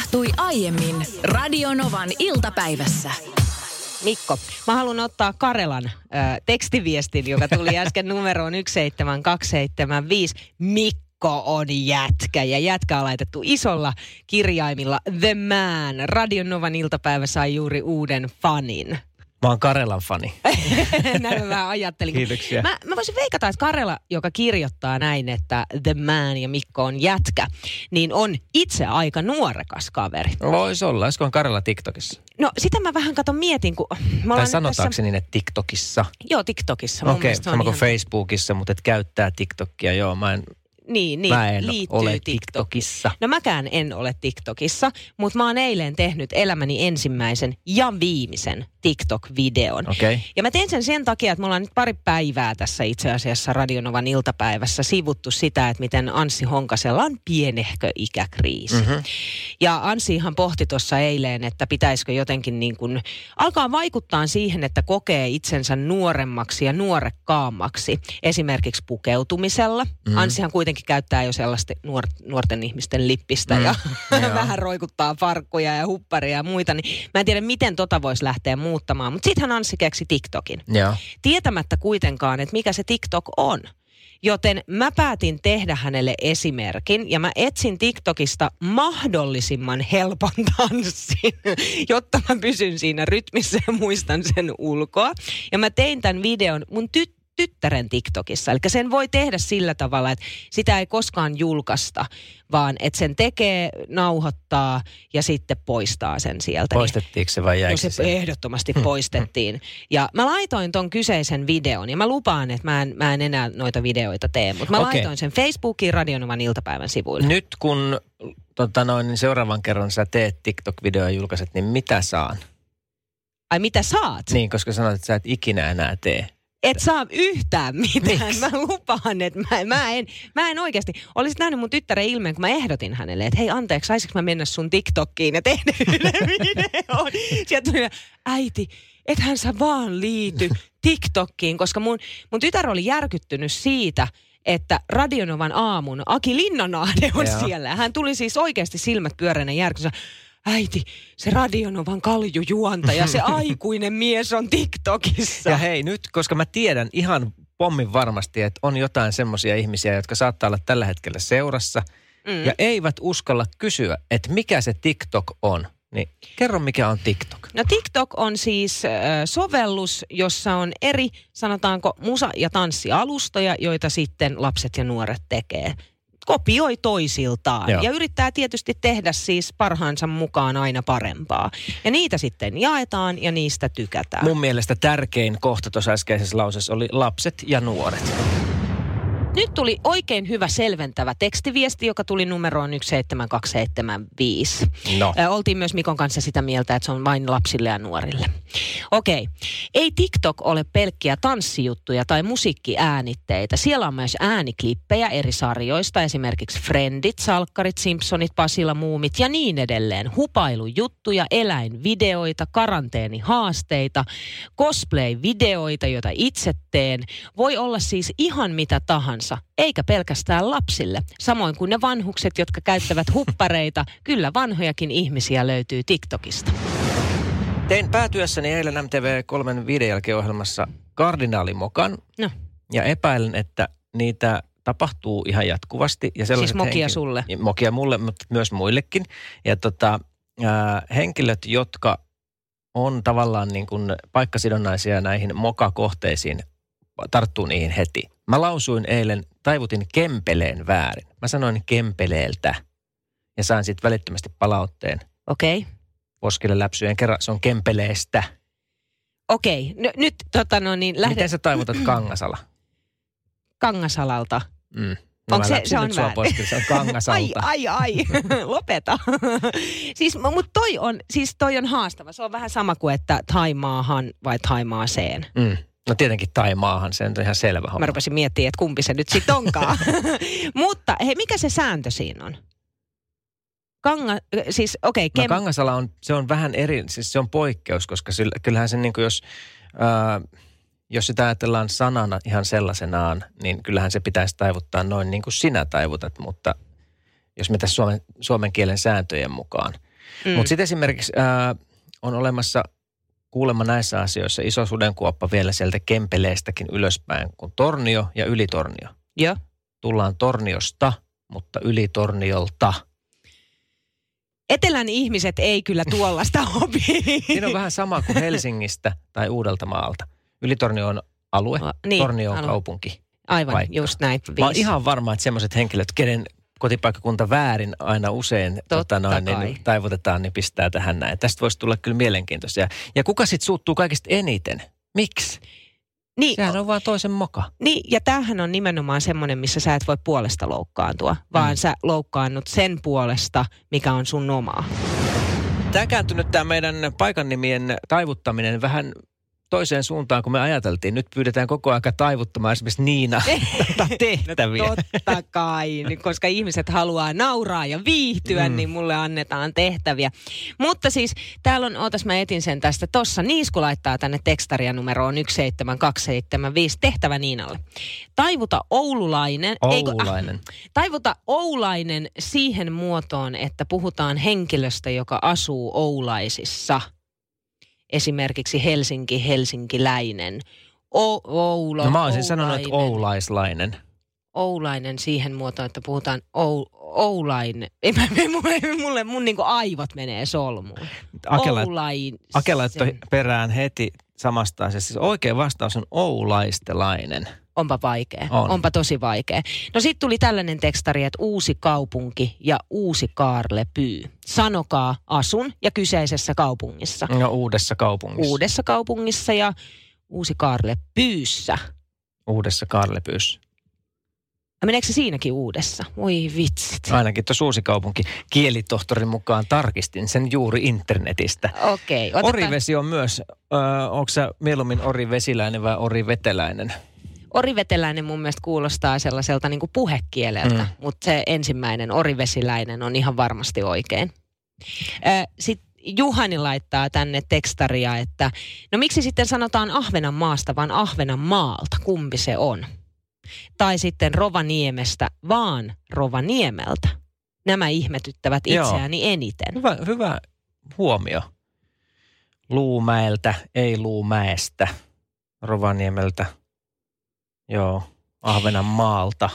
tapahtui aiemmin Radionovan iltapäivässä. Mikko, mä haluan ottaa Karelan äh, tekstiviestin, joka tuli äsken numeroon 17275. Mikko on jätkä ja jätkä on laitettu isolla kirjaimilla The Man. Radionovan iltapäivä sai juuri uuden fanin. Mä oon Karelan fani. näin mä ajattelin. Kiitoksia. Mä, mä voisin veikata, että Karela, joka kirjoittaa näin, että The Man ja Mikko on jätkä, niin on itse aika nuorekas kaveri. Voisi olla. Olisikohan Karela TikTokissa? No sitä mä vähän katon mietin, kun me Tai sanotaanko tässä... niin, että TikTokissa? Joo, TikTokissa. Okei, on sama kuin ihan- Facebookissa, mutta et käyttää TikTokia. Joo, mä en, Niin, niin mä en liittyy ole TikTok. TikTokissa. No mäkään en ole TikTokissa, mutta mä oon eilen tehnyt elämäni ensimmäisen ja viimeisen TikTok-videon. Okay. Ja mä teen sen sen takia, että me ollaan nyt pari päivää tässä itse asiassa Radionovan iltapäivässä sivuttu sitä, että miten Anssi Honkasella on pienehkö ikäkriisi. Mm-hmm. Ja Anssihan pohti tuossa eilen, että pitäisikö jotenkin niin kuin alkaa vaikuttaa siihen, että kokee itsensä nuoremmaksi ja nuorekkaammaksi. Esimerkiksi pukeutumisella. Mm. Anssihan kuitenkin käyttää jo sellaista nuor- nuorten ihmisten lippistä mm. ja vähän roikuttaa farkkuja ja hupparia ja muita. Niin mä en tiedä, miten tota voisi lähteä muuttamaan. Mutta sittenhän Anssi keksi TikTokin Joo. tietämättä kuitenkaan, että mikä se TikTok on. Joten mä päätin tehdä hänelle esimerkin ja mä etsin TikTokista mahdollisimman helpon tanssin, jotta mä pysyn siinä rytmissä ja muistan sen ulkoa. Ja mä tein tämän videon mun tyt- tyttären TikTokissa. Eli sen voi tehdä sillä tavalla, että sitä ei koskaan julkaista, vaan että sen tekee, nauhoittaa ja sitten poistaa sen sieltä. Niin- Poistettiinko se vai No jäikö se se? ehdottomasti poistettiin. Ja mä laitoin ton kyseisen videon ja mä lupaan, että mä en, mä en enää noita videoita tee. Mutta mä Okei. laitoin sen Facebookiin Radionovan iltapäivän sivuille. Nyt kun tota noin, niin seuraavan kerran sä teet TikTok-videoa ja julkaiset, niin mitä saan? Ai mitä saat? Niin, koska sanoit, että sä et ikinä enää tee. Et saa yhtään mitään. Mä lupaan, että mä, mä, en, mä en oikeasti. Olisit nähnyt mun tyttären ilmeen, kun mä ehdotin hänelle, että hei anteeksi, saisinko mä mennä sun TikTokkiin ja tehdä yhden videon. Sieltä tuli, äiti, ethän sä vaan liity TikTokkiin, koska mun, mun tytär oli järkyttynyt siitä, että Radionovan aamun Aki Linnanahde on Joo. siellä. Hän tuli siis oikeasti silmät pyöreänä järkyssä. Äiti, se Radionovan kaljujuontaja, se aikuinen mies on TikTokissa. Ja hei, nyt, koska mä tiedän ihan pommin varmasti, että on jotain semmoisia ihmisiä, jotka saattaa olla tällä hetkellä seurassa mm. ja eivät uskalla kysyä, että mikä se TikTok on. Niin kerro, mikä on TikTok. No TikTok on siis äh, sovellus, jossa on eri, sanotaanko, musa- ja tanssialustoja, joita sitten lapset ja nuoret tekee. Kopioi toisiltaan Joo. ja yrittää tietysti tehdä siis parhaansa mukaan aina parempaa. Ja niitä sitten jaetaan ja niistä tykätään. Mun mielestä tärkein kohta tuossa äskeisessä lauseessa oli lapset ja nuoret. Nyt tuli oikein hyvä selventävä tekstiviesti, joka tuli numeroon 17275. No. Ö, oltiin myös Mikon kanssa sitä mieltä, että se on vain lapsille ja nuorille. Okei. Ei TikTok ole pelkkiä tanssijuttuja tai musiikkiäänitteitä. Siellä on myös ääniklippejä eri sarjoista, esimerkiksi Friendit, Salkkarit, Simpsonit, Pasila, Muumit ja niin edelleen. Hupailujuttuja, eläinvideoita, karanteenihaasteita, cosplay-videoita, joita itse teen. Voi olla siis ihan mitä tahansa, eikä pelkästään lapsille. Samoin kuin ne vanhukset, jotka käyttävät huppareita, kyllä vanhojakin ihmisiä löytyy TikTokista. Tein päätyessäni eilen MTV3 viiden jälkeen ohjelmassa kardinaalimokan No, ja epäilen, että niitä tapahtuu ihan jatkuvasti. Ja Siis mokia henkilöt- sulle? Mokia mulle, mutta myös muillekin. Ja tota, ää, henkilöt, jotka on tavallaan niin kuin paikkasidonnaisia näihin mokakohteisiin, tarttuu niihin heti. Mä lausuin eilen, taivutin kempeleen väärin. Mä sanoin kempeleeltä ja sain sitten välittömästi palautteen okei. Okay. poskille läpsyjen kerran. Se on kempeleestä. Okei, no, nyt tota no niin, lähde Miten sä taivutat Kangasala? Kangasalalta. Mm. Onko mä se- se on sua poskille, se on Ai, Kangasalta. ai, ai. Lopeta. siis, mutta toi on, siis toi on haastava. Se on vähän sama kuin, että Taimaahan vai Taimaaseen. Mm. No tietenkin Taimaahan, se on ihan selvä homma. Mä rupesin miettimään, että kumpi se nyt sitten onkaan. mutta hei, mikä se sääntö siinä on? Kanga, siis okei, okay, No Kangasala on, se on vähän eri, siis se on poikkeus, koska sillä, kyllähän se niin kuin jos, ää, jos sitä ajatellaan sanana ihan sellaisenaan, niin kyllähän se pitäisi taivuttaa noin niin kuin sinä taivutat, mutta jos me tässä suomen, suomen kielen sääntöjen mukaan, Mm. Mutta sitten esimerkiksi ää, on olemassa kuulemma näissä asioissa iso sudenkuoppa vielä sieltä Kempeleistäkin ylöspäin, kun Tornio ja Ylitornio. Joo. Tullaan Torniosta, mutta Ylitorniolta. Etelän ihmiset ei kyllä tuollaista opi. Siinä on vähän sama kuin Helsingistä tai Uudeltamaalta. Ylitornio on alue, Niin, Tornio on alue. kaupunki. Aivan, paikka. just näin. Mä oon Viisi. ihan varma, että sellaiset henkilöt, kenen kotipaikkakunta väärin aina usein Totta noin, niin taivutetaan, niin pistää tähän näin. Tästä voisi tulla kyllä mielenkiintoisia. Ja kuka sitten suuttuu kaikista eniten? Miksi? niin, Sehän on vaan toisen moka. Niin, ja tämähän on nimenomaan semmoinen, missä sä et voi puolesta loukkaantua, vaan Mm. sä loukkaannut sen puolesta, mikä on sun omaa. Tämä kääntynyt tämä meidän paikan nimien taivuttaminen vähän toiseen suuntaan, kun me ajateltiin. Nyt pyydetään koko aika taivuttamaan esimerkiksi Niina tätä tehtäviä. Totta kai, koska ihmiset haluaa nauraa ja viihtyä, Mm. niin mulle annetaan tehtäviä. Mutta siis täällä on, ootas mä etin sen tästä, tossa Niisku laittaa tänne tekstaria numeroon 17275 tehtävä Niinalle. Taivuta oululainen, ei kun- ah, Oulainen. Taivuta Oulainen siihen muotoon, että puhutaan henkilöstä, joka asuu Oulaisissa. Esimerkiksi Helsinki, helsinkiläinen. O- Oulo, No mä olisin sanonut, että oulaislainen. Oulainen siihen muotoon, että puhutaan ou, Oulainen. Ei, mä, mulle, mulle mun niinku aivot menee solmuun. Akela, Oulain. Ake laittoi perään heti samasta asiasta. Siis oikea vastaus on oulaistelainen. Onpa vaikea. On. Onpa tosi vaikea. No sitten tuli tällainen tekstari, että uusi kaupunki ja uusi Kaarle Pyy. Sanokaa asun ja kyseisessä kaupungissa. No uudessa kaupungissa. Uudessa kaupungissa ja uusi Kaarle Pyyssä. Uudessa Karlepyssä. Ja meneekö se siinäkin uudessa? Voi vitsit. Ainakin tuossa uusi kaupunki. Kielitohtorin mukaan tarkistin sen juuri internetistä. Okei, otetaan. Orivesi on myös, äh, onko sä mieluummin orivesiläinen vai oriveteläinen? Oriveteläinen mun mielestä kuulostaa sellaiselta niin kuin puhekieleltä, Mm. mutta se ensimmäinen orivesiläinen on ihan varmasti oikein. Sitten Juhani laittaa tänne tekstaria, että no miksi sitten sanotaan Ahvenanmaasta, vaan Ahvenanmaalta, kumpi se on? Tai sitten Rovaniemestä, vaan Rovaniemeltä. Nämä ihmetyttävät Joo. itseäni eniten. Hyvä, hyvä huomio. Luumäeltä, ei Luumäestä. Rovaniemeltä. Joo. Ahvenanmaalta.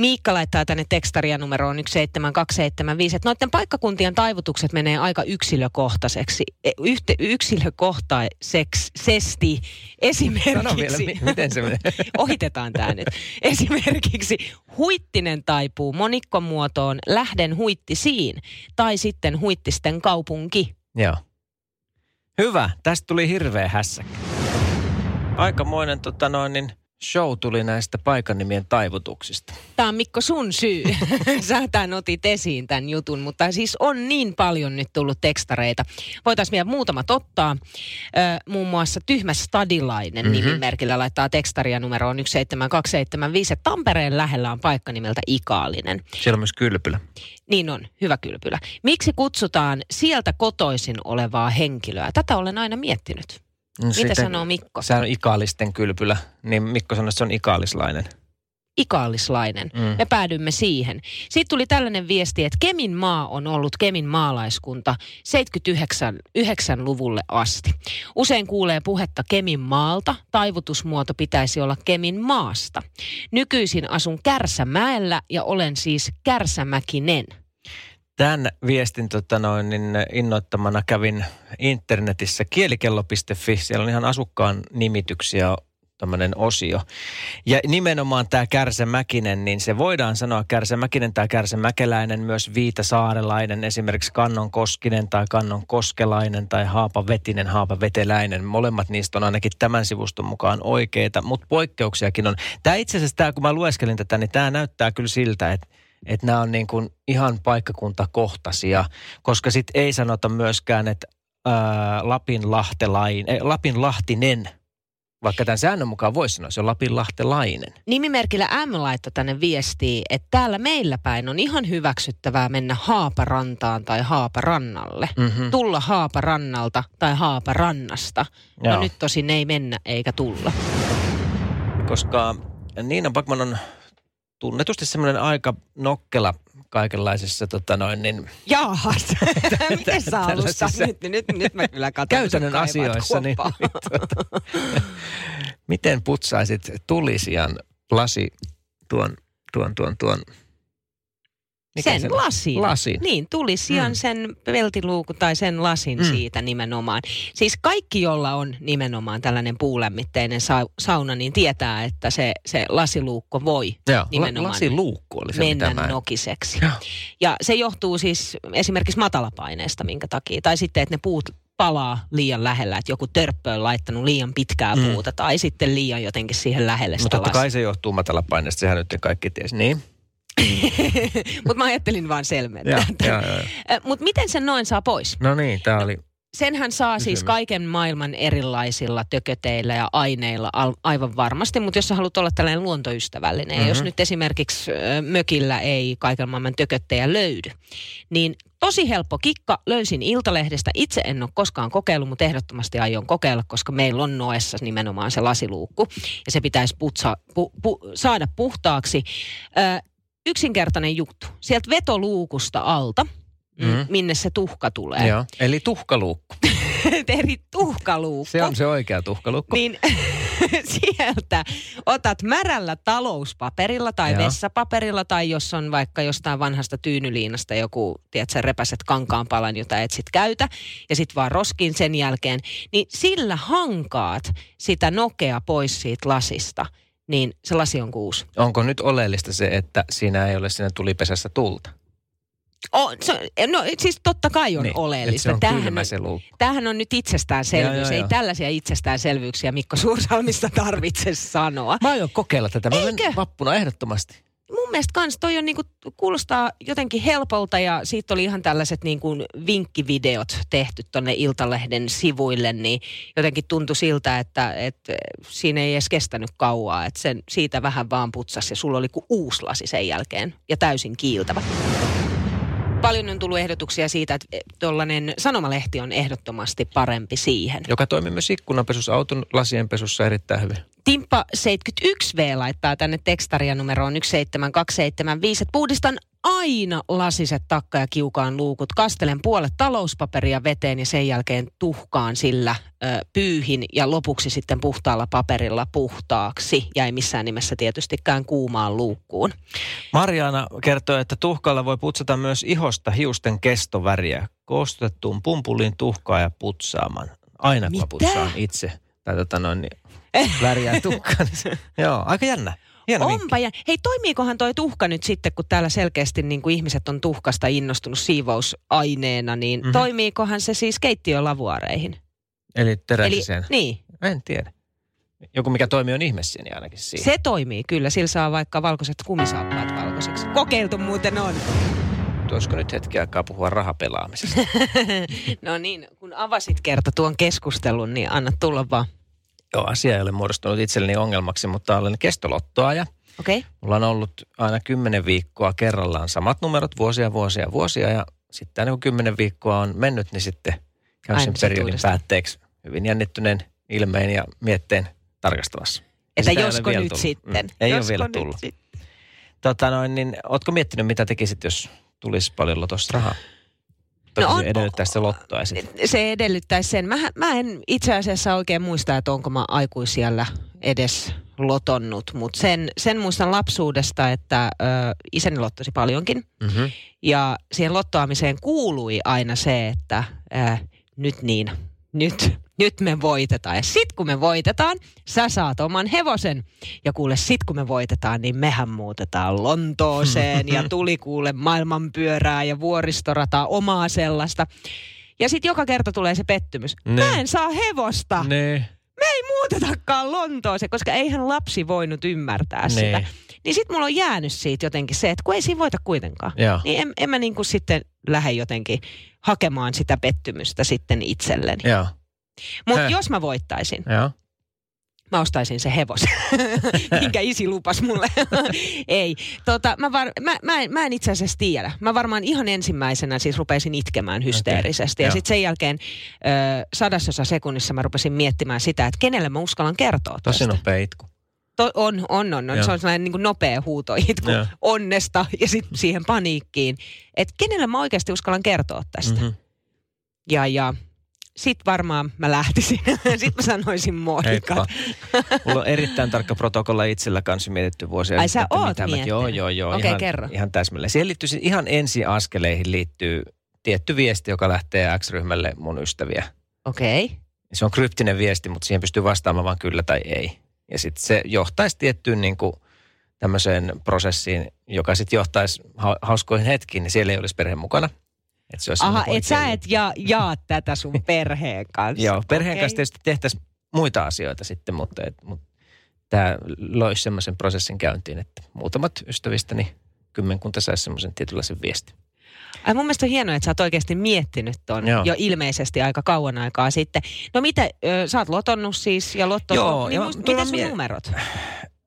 Miikka laittaa tänne tekstaria numeroon 17275, että noiden paikkakuntien taivutukset menee aika yksilökohtaiseksi, e, yhte, yksilökohtaisesti vielä, esimerkiksi, mi- miten se menee? ohitetaan tämä nyt, esimerkiksi huittinen taipuu monikkomuotoon lähden huittisiin tai sitten huittisten kaupunki. Joo. Hyvä. Tästä tuli hirveä hässäkkä. Aikamoinen tota noin, niin show tuli näistä paikannimien taivutuksista. Tämä on Mikko sun syy. Sä tämän otit esiin tämän jutun, mutta siis on niin paljon nyt tullut tekstareita. Voitaisiin vielä muutamat ottaa. Ö, muun muassa Tyhmä Stadilainen Mhm. mm-hmm. nimimerkillä laittaa tekstaria numeroon 17275. että Tampereen lähellä on paikka nimeltä Ikaalinen. Siellä on myös kylpylä. Niin on, hyvä kylpylä. Miksi kutsutaan sieltä kotoisin olevaa henkilöä? Tätä olen aina miettinyt. No Mitä sitten- sanoo Mikko? Sehän on ikaalisten kylpylä, niin Mikko sanoi, että se on ikaalislainen. Ikaalislainen. Mm. Me päädymme siihen. Sitten tuli tällainen viesti, että Kemin maa on ollut Kemin maalaiskunta 79-luvulle asti. Usein kuulee puhetta Kemin maalta, taivutusmuoto pitäisi olla Kemin maasta. Nykyisin asun Kärsämäellä ja olen siis Kärsämäkinen. Tämän viestin tota noin, niin innoittamana kävin internetissä kielikello.fi. Siellä on ihan asukkaan nimityksiä tämmöinen osio. Ja nimenomaan tämä Kärsämäkinen, niin se voidaan sanoa Kärsämäkinen tai Kärsämäkeläinen, myös Viitasaarelainen, esimerkiksi Kannon Koskinen tai Kannon Koskelainen tai Haapavetinen, Haapaveteläinen. Molemmat niistä on ainakin tämän sivuston mukaan oikeita, mutta poikkeuksiakin on. Tämä itse asiassa, tää, kun mä lueskelin tätä, niin tämä näyttää kyllä siltä, että että nämä on niin kuin ihan paikkakuntakohtaisia, koska sitten ei sanota myöskään, että ää, Lapinlahtelain, eh, Lapinlahtinen, vaikka tämän säännön mukaan voisi sanoa, se on Lapinlahtelainen. Nimimerkillä M laittoi tänne viestiä, että täällä meillä päin on ihan hyväksyttävää mennä Haaparantaan tai Haaparannalle. Mm-hmm. Tulla Haaparannalta tai Haaparannasta. Joo. No nyt tosin ei mennä eikä tulla. Koska Niina Bakman on tunnetusti semmoinen aika nokkela kaikenlaisissa tota noin, niin, Jaahas, miten sä tällaisissa- nyt? Nyt, nyt mä kyllä katson, käytännön asioissa, niin, niin tota, miten putsaisit tulisijan lasi tuon, tuon, tuon, tuon mikä sen se- lasin. lasin. Niin, tuli sian Mm. sen peltiluukun tai sen lasin Mm. siitä nimenomaan. Siis kaikki, jolla on nimenomaan tällainen puulämmitteinen sa- sauna, niin tietää, että se, se lasiluukko voi Joo, nimenomaan la, lasiluukku oli se, mennä mitä mä en- nokiseksi. Joo. Ja se johtuu siis esimerkiksi matalapaineesta, minkä takia. Tai sitten, että ne puut palaa liian lähellä, että joku törppö on laittanut liian pitkää Mm. puuta tai sitten liian jotenkin siihen lähelle Mutta sitä totta lasia. kai se johtuu matalapaineesta, sehän nyt kaikki tiesi. Niin. Mutta mä ajattelin vaan selventää. Mutta miten sen noin saa pois? No niin, tämä oli... Senhän saa siis kaiken maailman erilaisilla tököteillä ja aineilla al- aivan varmasti, mutta jos sä haluat olla tällainen luontoystävällinen, mm-hmm. ja jos Mhm. nyt esimerkiksi ö, mökillä ei kaiken maailman tököttejä löydy, niin tosi helppo kikka löysin Iltalehdestä. Itse en ole koskaan kokeillut, mutta ehdottomasti aion kokeilla, koska meillä on Noessa nimenomaan se lasiluukku, ja se pitäisi putsa, pu, pu, saada puhtaaksi. Ö, yksinkertainen juttu. Sieltä vetoluukusta alta, mm. Minne se tuhka tulee. Joo. Eli tuhkaluukku. eri tuhkaluukku. Se on se oikea tuhkaluukku. Niin sieltä otat märällä talouspaperilla tai Joo. vessapaperilla tai jos on vaikka jostain vanhasta tyynyliinasta joku, tiedätkö, repäset kankaanpalan, jota et sit käytä ja sit vaan roskin sen jälkeen, niin sillä hankaat sitä nokea pois siitä lasista, niin se lasi on kuusi. Onko nyt oleellista se, että siinä ei ole siinä tulipesässä tulta? O, se, no siis totta kai on Niin, oleellista. se on Tämähän on- se luukku. Tämähän on nyt itsestäänselvyys. Joo, joo, Ei joo. tällaisia itsestäänselvyyksiä Mikko Suursalmista tarvitse sanoa. Mä aion kokeilla tätä. Mä Eikö? menen vappuna ehdottomasti. Mun mielestä kans toi on niinku, kuulostaa jotenkin helpolta ja siitä oli ihan tällaiset niinku vinkkivideot tehty tonne Iltalehden sivuille, niin jotenkin tuntui siltä, että, että siinä ei edes kestänyt kauaa, että sen siitä vähän vaan putsas ja sulla oli kuin uusi lasi sen jälkeen ja täysin kiiltävä. Paljon on tullut ehdotuksia siitä, että tuollainen sanomalehti on ehdottomasti parempi siihen. Joka toimii myös ikkunanpesussa, auton lasien pesussa erittäin hyvin. Timppa 71V laittaa tänne tekstaria numeroon 17275, että puhdistan aina lasiset takka- ja kiukaan luukut. Kastelen puolet talouspaperia veteen ja sen jälkeen tuhkaan sillä ö, pyyhin ja lopuksi sitten puhtaalla paperilla puhtaaksi. Ja ei missään nimessä tietystikään kuumaan luukkuun. Mariana kertoo, että tuhkalla voi putsata myös ihosta hiusten kestoväriä. Koostutettuun pumpuliin tuhkaa ja putsaamaan. Aina kun putsaan itse. Tai tota noin, niin väriä tuhkaa. Niin joo, aika jännä. Hieno. Onpa ja, hei toimiikohan toi tuhka nyt sitten, kun täällä selkeästi niin kuin ihmiset on tuhkasta innostunut siivousaineena, niin Mhm. mm-hmm. toimiikohan se siis keittiölavuaareihin? Eli teräsiseen. niin, En tiedä. Joku mikä toimii on ihmesieni ainakin siinä. Se toimii kyllä, sillä saa vaikka valkoiset kumisaappaat valkoiseksi. Kokeiltu muuten on. Olisiko nyt hetki aikaa puhua rahapelaamisesta? No niin, kun avasit kerta tuon keskustelun, niin anna tulla vaan. Joo, asia ei ole muodostunut itselleni ongelmaksi, mutta olen kestolottoaja. Okei? Okay? Mulla on ollut aina kymmenen viikkoa kerrallaan samat numerot vuosia, vuosia, vuosia ja sitten aina kun kymmenen viikkoa on mennyt, niin sitten käyn sen periodin uudestaan. päätteeksi hyvin jännittyneen ilmeen ja mietteen tarkastavassa. Että sitä josko vielä nyt tullut. sitten. Mm, ei josko ole vielä tullut. Tota noin, niin ootko miettinyt, mitä tekisit, jos tulisi paljon lotosta rahaa? No on- se edellyttäisi se lottoa ja sit. Se edellyttäisi sen. Mä, mä en itse asiassa oikein muista, että onko mä aikuisiellä edes lotonnut, mutta sen, sen muistan lapsuudesta, että ö, isäni lottosi paljonkin. Mm-hmm. Ja siihen lottoamiseen kuului aina se, että ää, nyt niin, nyt, nyt me voitetaan. Ja sit kun me voitetaan, sä saat oman hevosen. Ja kuule, sit kun me voitetaan, niin mehän muutetaan Lontooseen ja tuli kuule maailmanpyörää ja vuoristorataa, omaa sellaista. Ja sitten joka kerta tulee se pettymys. Ne. Mä en saa hevosta. Ne. Me ei muutetakaan Lontooseen, koska eihän lapsi voinut ymmärtää Ne. sitä. Niin sit mulla on jäänyt siitä jotenkin se, että kun ei siinä voita kuitenkaan. Joo. Niin en, en mä niin kuin sitten lähde jotenkin hakemaan sitä pettymystä sitten itselleni. Joo. Mutta jos mä voittaisin, Joo. mä ostaisin se hevosen, minkä isi lupas mulle. Ei. Tota, mä, var, mä, mä, en, mä en itse asiassa tiedä. Mä varmaan ihan ensimmäisenä siis rupeisin itkemään hysteerisesti. Okei, ja sitten sen jälkeen ö, sadasosa sekunnissa mä rupesin miettimään sitä, että kenelle mä uskallan kertoa Tosi tästä. nopea itku. To, on, on, on, on. Joo. Se on sellainen niin kuin nopea huutoitku Joo. onnesta ja sitten siihen paniikkiin. Että kenelle mä oikeasti uskallan kertoa tästä. Mhm. Ja, ja sit varmaan mä lähtisin. sitten mä sanoisin. Heippa. Mulla on erittäin tarkka protokolla itsellä kanssa mietitty vuosia. Ai sä oot mitä mä-? Joo, joo, joo. Okei, ihan, kerro. Ihan täsmälleen. Siihen liittyy ihan ensiaskeleihin liittyy tietty viesti, joka lähtee X-ryhmälle mun ystäviä. Okei. Okay. Se on kryptinen viesti, mutta siihen pystyy vastaamaan vain kyllä tai ei. Ja sitten se johtaisi tiettyyn niin kuin tämmöiseen prosessiin, joka sitten johtaisi ha- hauskoihin hetkiin, niin siellä ei olisi perhe mukana. Et se olisi Aha, et sä et ja, jaa tätä sun perheen kanssa. Joo, perheen Okei. kanssa tietysti tehtäisiin muita asioita sitten, mutta, et, mutta tämä loisi semmoisen prosessin käyntiin, että muutamat ystävistäni kymmenkunta saisi semmoisen tietynlaisen viestin. Ai mun mielestä on hienoa, että sä oot oikeasti miettinyt ton Joo. jo ilmeisesti aika kauan aikaa sitten. No mitä, ö, sä oot lotonnut siis ja lotto... Joo, niin ja muist, tulla mitä sun mie- numerot?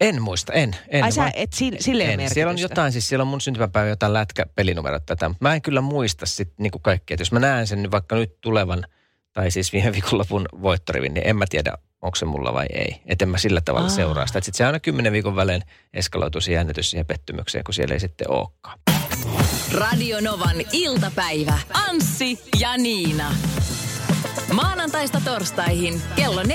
En muista, en. en Ai sä, et sille, sille en. Siellä on jotain, siis siellä on mun syntymäpäivä jotain lätkäpelinumerot tätä, mutta mä en kyllä muista sitten niinku kaikkea. Et jos mä näen sen nyt vaikka nyt tulevan, tai siis viime viikonlopun voittorivin, niin en mä tiedä, onko se mulla vai ei. Että en mä sillä tavalla Aa. seuraa sitä. Sitten se aina kymmenen viikon välein eskaloituu se jännitys siihen pettymykseen, kun siellä ei sitten olekaan. Radio Novan iltapäivä. Anssi ja Niina. Maanantaista torstaihin kello 14.18.